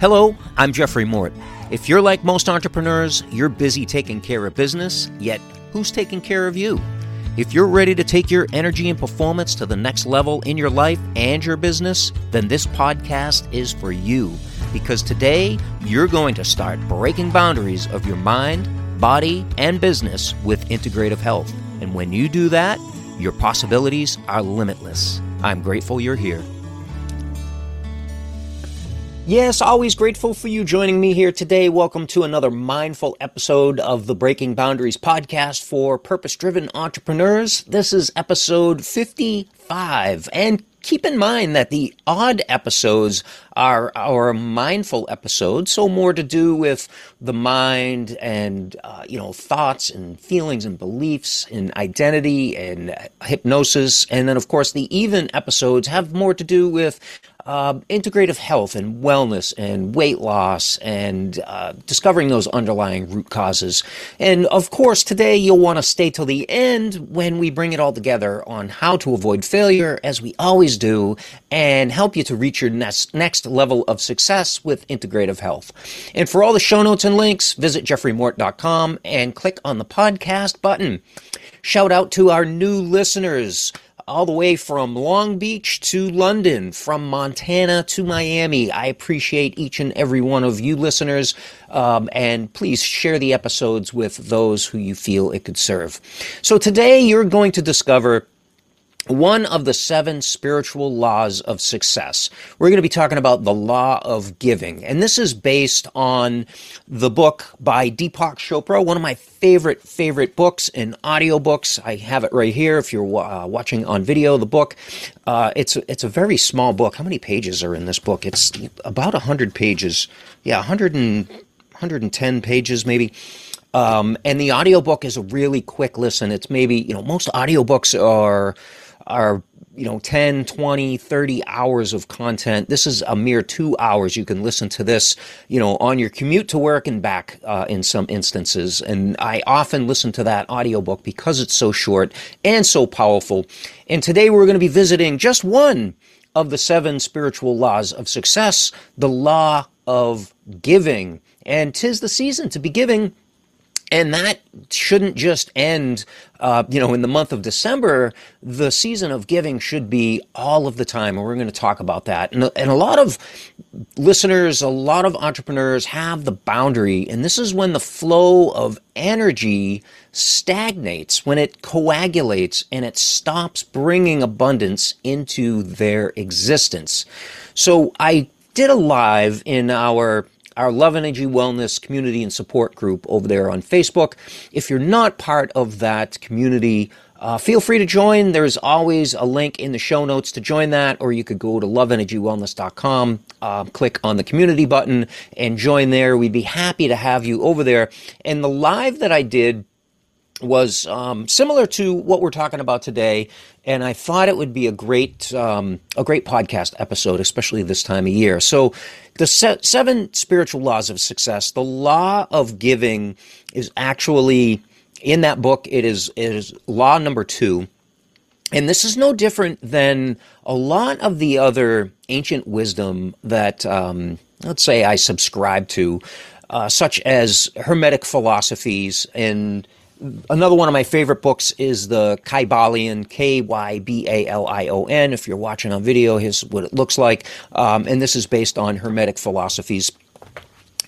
Hello, I'm Jeffrey Mort. If you're like most entrepreneurs, you're busy taking care of business, yet who's taking care of you? If you're ready to take your energy and performance to the next level in your life and your business, then this podcast is for you. Because today, you're going to start breaking boundaries of your mind, body, and business with integrative health. And when you do that, your possibilities are limitless. I'm grateful you're here. Yes, always grateful for you joining me here today. Welcome to another mindful episode of the Breaking Boundaries podcast for purpose driven entrepreneurs. This is episode 55. And keep in mind that the odd episodes are our mindful episodes, so more to do with the mind and, uh, you know, thoughts and feelings and beliefs and identity and hypnosis. And then, of course, the even episodes have more to do with uh, integrative health and wellness and weight loss and uh, discovering those underlying root causes. And of course, today you'll want to stay till the end when we bring it all together on how to avoid failure, as we always do, and help you to reach your next, next level of success with integrative health. And for all the show notes and links, visit jeffreymort.com and click on the podcast button. Shout out to our new listeners all the way from Long Beach to London, from Montana to Miami. I appreciate each and every one of you listeners, um, and please share the episodes with those who you feel it could serve. So today you're going to discover one of the seven spiritual laws of success. We're going to be talking about the law of giving. And this is based on the book by Deepak Chopra, one of my favorite, favorite books and audiobooks. I have it right here if you're uh, watching on video, the book. Uh, it's, it's a very small book. How many pages are in this book? It's about 100 pages. Yeah, 100 and, 110 pages maybe. Um, and the audiobook is a really quick listen. It's maybe, you know, most audiobooks are are you know 10 20 30 hours of content. This is a mere two hours. You can listen to this you know on your commute to work and back uh, in some instances. And i often listen to that audiobook because it's so short and so powerful. And today we're going to be visiting just one of the seven spiritual laws of success the law of giving. And tis the season to be giving and that shouldn't just end, uh, you know, in the month of December. The season of giving should be all of the time, and we're going to talk about that. And, and a lot of listeners, a lot of entrepreneurs have the boundary, and this is when the flow of energy stagnates, when it coagulates, and it stops bringing abundance into their existence. So I did a live in our our Love Energy Wellness community and support group over there on Facebook. If you're not part of that community, uh, feel free to join. There's always a link in the show notes to join that, or you could go to loveenergywellness.com, uh, click on the community button, and join there. We'd be happy to have you over there. And the live that I did was um, similar to what we're talking about today, and I thought it would be a great um, a great podcast episode, especially this time of year. So, the se- seven spiritual laws of success. The law of giving is actually in that book. It is it is law number two, and this is no different than a lot of the other ancient wisdom that um, let's say I subscribe to, uh, such as Hermetic philosophies and Another one of my favorite books is the Kybalion, K Y B A L I O N. If you're watching on video, here's what it looks like. Um, and this is based on Hermetic philosophies.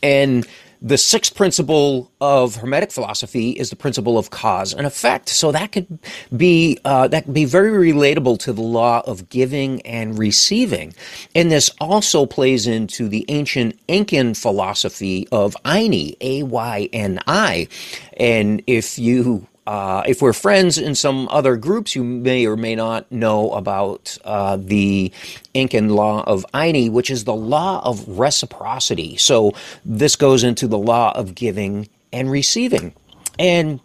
And the sixth principle of Hermetic philosophy is the principle of cause and effect. So that could be uh, that could be very relatable to the law of giving and receiving. And this also plays into the ancient Incan philosophy of Ayni, A Y N I. And if you uh, if we're friends in some other groups, you may or may not know about uh, the Incan law of Ayni, which is the law of reciprocity. So this goes into the law of giving and receiving. And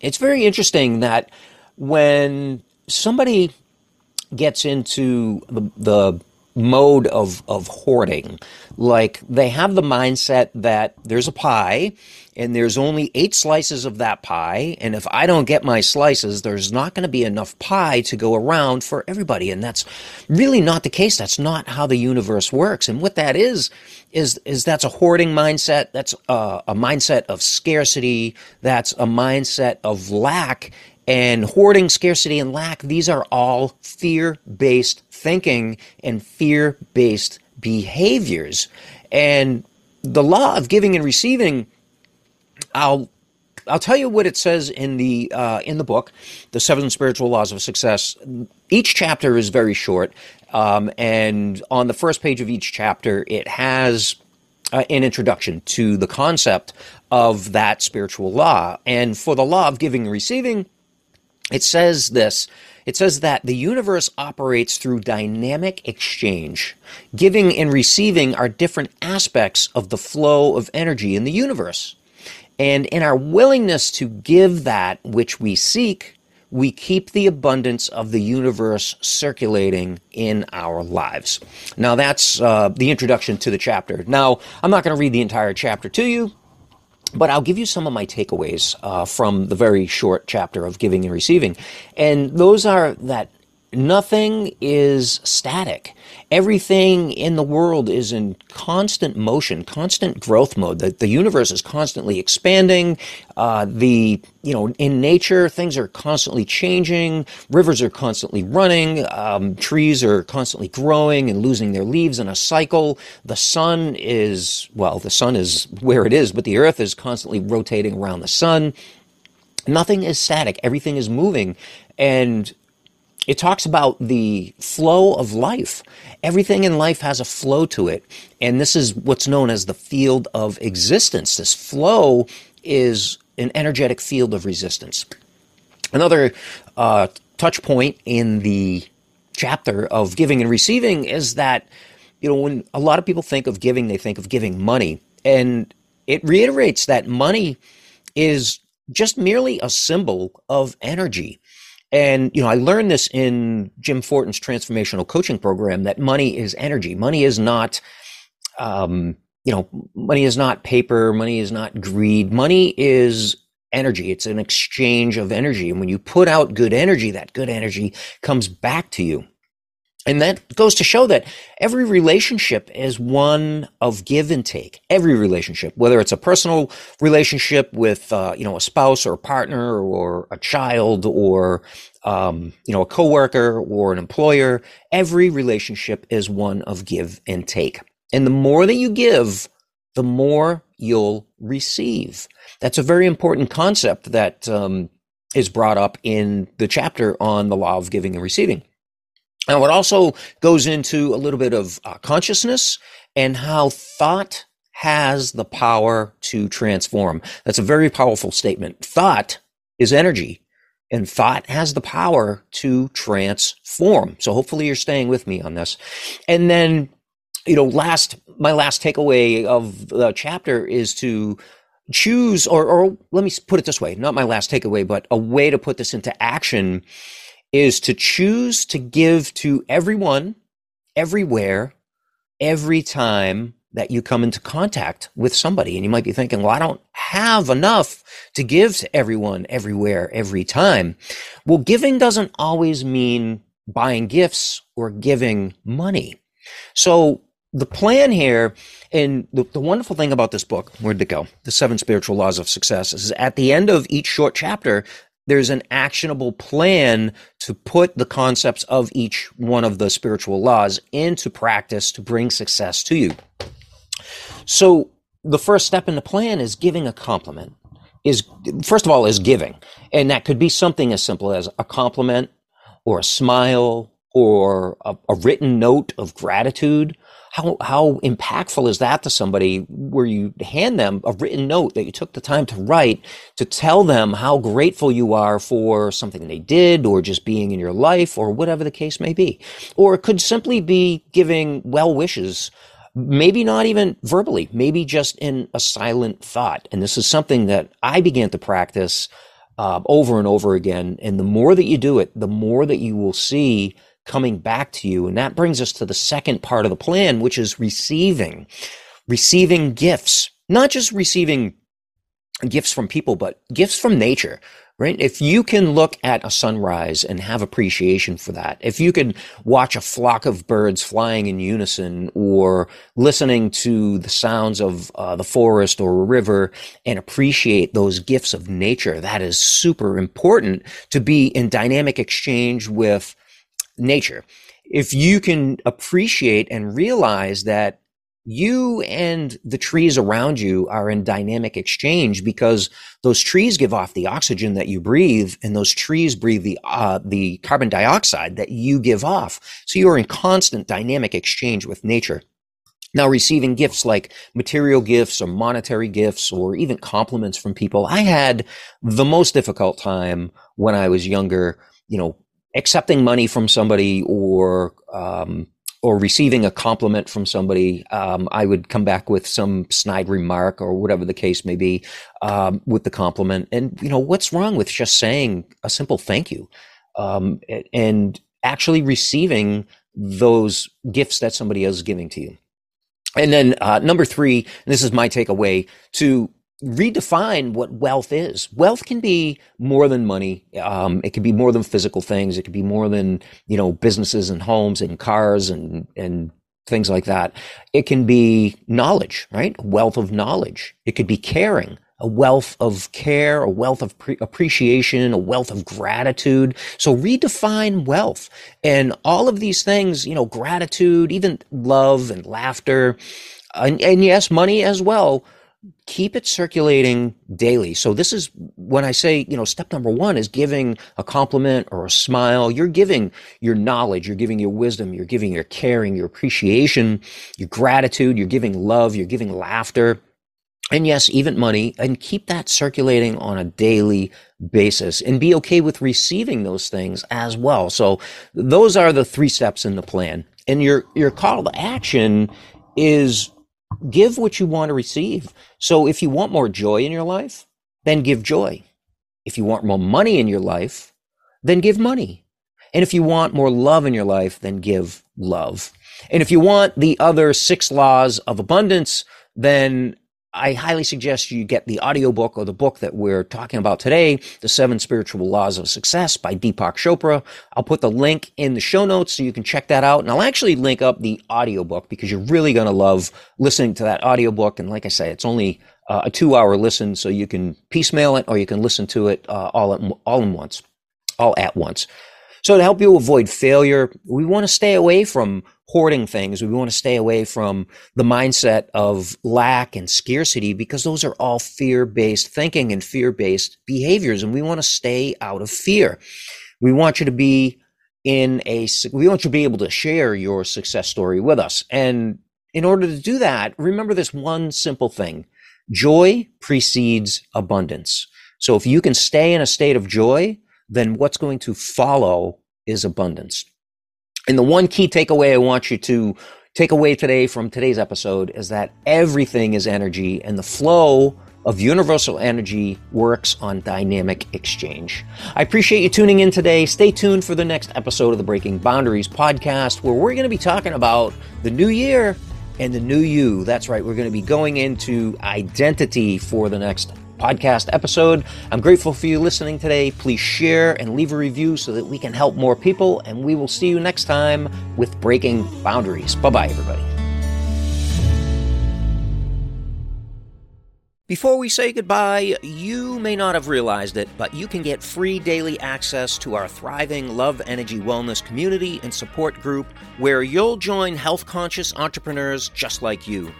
it's very interesting that when somebody gets into the, the mode of, of hoarding. Like they have the mindset that there's a pie and there's only eight slices of that pie. And if I don't get my slices, there's not going to be enough pie to go around for everybody. And that's really not the case. That's not how the universe works. And what that is, is, is that's a hoarding mindset. That's a, a mindset of scarcity. That's a mindset of lack. And hoarding, scarcity, and lack, these are all fear based thinking and fear based behaviors. And the law of giving and receiving, I'll I'll tell you what it says in the uh, in the book, the Seven Spiritual Laws of Success. Each chapter is very short, um, and on the first page of each chapter, it has uh, an introduction to the concept of that spiritual law. And for the law of giving and receiving, it says this it says that the universe operates through dynamic exchange. Giving and receiving are different aspects of the flow of energy in the universe. And in our willingness to give that which we seek, we keep the abundance of the universe circulating in our lives. Now, that's uh, the introduction to the chapter. Now, I'm not going to read the entire chapter to you. But I'll give you some of my takeaways uh, from the very short chapter of giving and receiving. And those are that nothing is static. Everything in the world is in constant motion, constant growth mode. The, the universe is constantly expanding. Uh, the you know in nature things are constantly changing. Rivers are constantly running. Um, trees are constantly growing and losing their leaves in a cycle. The sun is well, the sun is where it is, but the earth is constantly rotating around the sun. Nothing is static. Everything is moving, and it talks about the flow of life. Everything in life has a flow to it. And this is what's known as the field of existence. This flow is an energetic field of resistance. Another uh, touch point in the chapter of giving and receiving is that, you know, when a lot of people think of giving, they think of giving money. And it reiterates that money is just merely a symbol of energy. And, you know, I learned this in Jim Fortin's transformational coaching program that money is energy. Money is not, um, you know, money is not paper. Money is not greed. Money is energy. It's an exchange of energy. And when you put out good energy, that good energy comes back to you. And that goes to show that every relationship is one of give and take. Every relationship, whether it's a personal relationship with, uh, you know, a spouse or a partner or a child or, um, you know, a coworker or an employer, every relationship is one of give and take. And the more that you give, the more you'll receive. That's a very important concept that um, is brought up in the chapter on the law of giving and receiving. Now, it also goes into a little bit of uh, consciousness and how thought has the power to transform. That's a very powerful statement. Thought is energy, and thought has the power to transform. So, hopefully, you're staying with me on this. And then, you know, last my last takeaway of the chapter is to choose, or, or let me put it this way: not my last takeaway, but a way to put this into action is to choose to give to everyone, everywhere, every time that you come into contact with somebody. And you might be thinking, well, I don't have enough to give to everyone, everywhere, every time. Well, giving doesn't always mean buying gifts or giving money. So the plan here, and the, the wonderful thing about this book, where'd it go? The Seven Spiritual Laws of Success, is at the end of each short chapter, there's an actionable plan to put the concepts of each one of the spiritual laws into practice to bring success to you. So the first step in the plan is giving a compliment. Is first of all is giving. And that could be something as simple as a compliment or a smile or a, a written note of gratitude how how impactful is that to somebody where you hand them a written note that you took the time to write to tell them how grateful you are for something they did or just being in your life or whatever the case may be? Or it could simply be giving well wishes maybe not even verbally maybe just in a silent thought. And this is something that i began to practice uh, over and over again. And the more that you do it the more that you will see coming back to you. And that brings us to the second part of the plan, which is receiving, receiving gifts, not just receiving gifts from people, but gifts from nature right? If you can look at a sunrise and have appreciation for that, if you can watch a flock of birds flying in unison or listening to the sounds of uh, the forest or a river and appreciate those gifts of nature, that is super important to be in dynamic exchange with nature. If you can appreciate and realize that you and the trees around you are in dynamic exchange because those trees give off the oxygen that you breathe and those trees breathe the uh, the carbon dioxide that you give off so you're in constant dynamic exchange with nature now receiving gifts like material gifts or monetary gifts or even compliments from people i had the most difficult time when i was younger you know accepting money from somebody or um, or receiving a compliment from somebody, um, I would come back with some snide remark or whatever the case may be um, with the compliment. And you know, what's wrong with just saying a simple thank you um, and actually receiving those gifts that somebody else is giving to you? And then uh, number three, and this is my takeaway: to redefine what wealth is. Wealth can be more than money. Um, it can be more than physical things. It can be more than you know businesses and homes and cars and and things like that. It can be knowledge, right? A wealth of knowledge. It could be caring, a wealth of care, a wealth of pre- appreciation, a wealth of gratitude. So redefine wealth and all of these things. You know, gratitude, even love and laughter, and, and yes, money as well keep it circulating daily. So this is when I say, you know, step number one is giving a compliment or a smile. You're giving your knowledge, you're giving your wisdom, you're giving your caring, your appreciation, your gratitude, you're giving love, you're giving laughter. And yes, even money, and keep that circulating on a daily basis and be okay with receiving those things as well. So those are the three steps in the plan. And your, your call to action is give what you want to receive. So if you want more joy in your life, then give joy. If you want more money in your life, then give money. And if you want more love in your life, then give love. And if you want the other six laws of abundance, then I highly suggest you get the audiobook or the book that we're talking about today, The Seven Spiritual Laws of Success by Deepak Chopra. I'll put the link in the show notes so you can check that out. And I'll actually link up the audiobook because you're really going to love listening to that audiobook. And like I say, it's only uh, a two hour listen, so you can piecemeal it or you can listen to it uh, all, at, all in once, all at once. So to help you avoid failure, we want to stay away from hoarding things. We want to stay away from the mindset of lack and scarcity because those are all fear based thinking and fear based behaviors. And we want to stay out of fear. We want you to be in a, we want you to be able to share your success story with us. And in order to do that, remember this one simple thing. Joy precedes abundance. So if you can stay in a state of joy, then what's going to follow is abundance. And the one key takeaway I want you to take away today from today's episode is that everything is energy and the flow of universal energy works on dynamic exchange. I appreciate you tuning in today. Stay tuned for the next episode of the Breaking Boundaries podcast, where we're going to be talking about the new year and the new you. That's right, we're going to be going into identity for the next podcast episode. I'm grateful for you listening today. Please share and leave a review so that we can help more people. And we will see you next time with Breaking Boundaries. Bye bye, everybody. Before we say goodbye, you may not have realized it, but you can get free daily access to our thriving Love Energy Wellness community and support group where you'll join health conscious entrepreneurs just like you.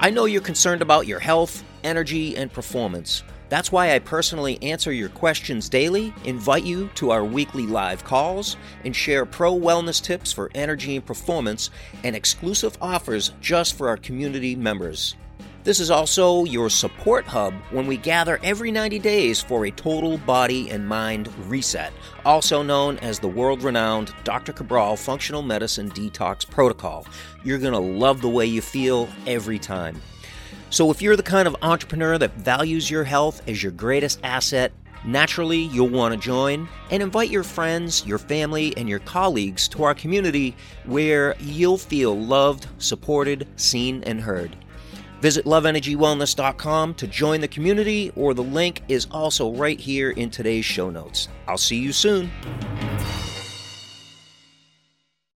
I know you're concerned about your health, energy, and performance. That's why I personally answer your questions daily, invite you to our weekly live calls, and share pro wellness tips for energy and performance and exclusive offers just for our community members. This is also your support hub when we gather every 90 days for a total body and mind reset, also known as the world renowned Dr. Cabral Functional Medicine Detox Protocol. You're going to love the way you feel every time. So, if you're the kind of entrepreneur that values your health as your greatest asset, Naturally, you'll want to join and invite your friends, your family, and your colleagues to our community where you'll feel loved, supported, seen, and heard. Visit loveenergywellness.com to join the community, or the link is also right here in today's show notes. I'll see you soon.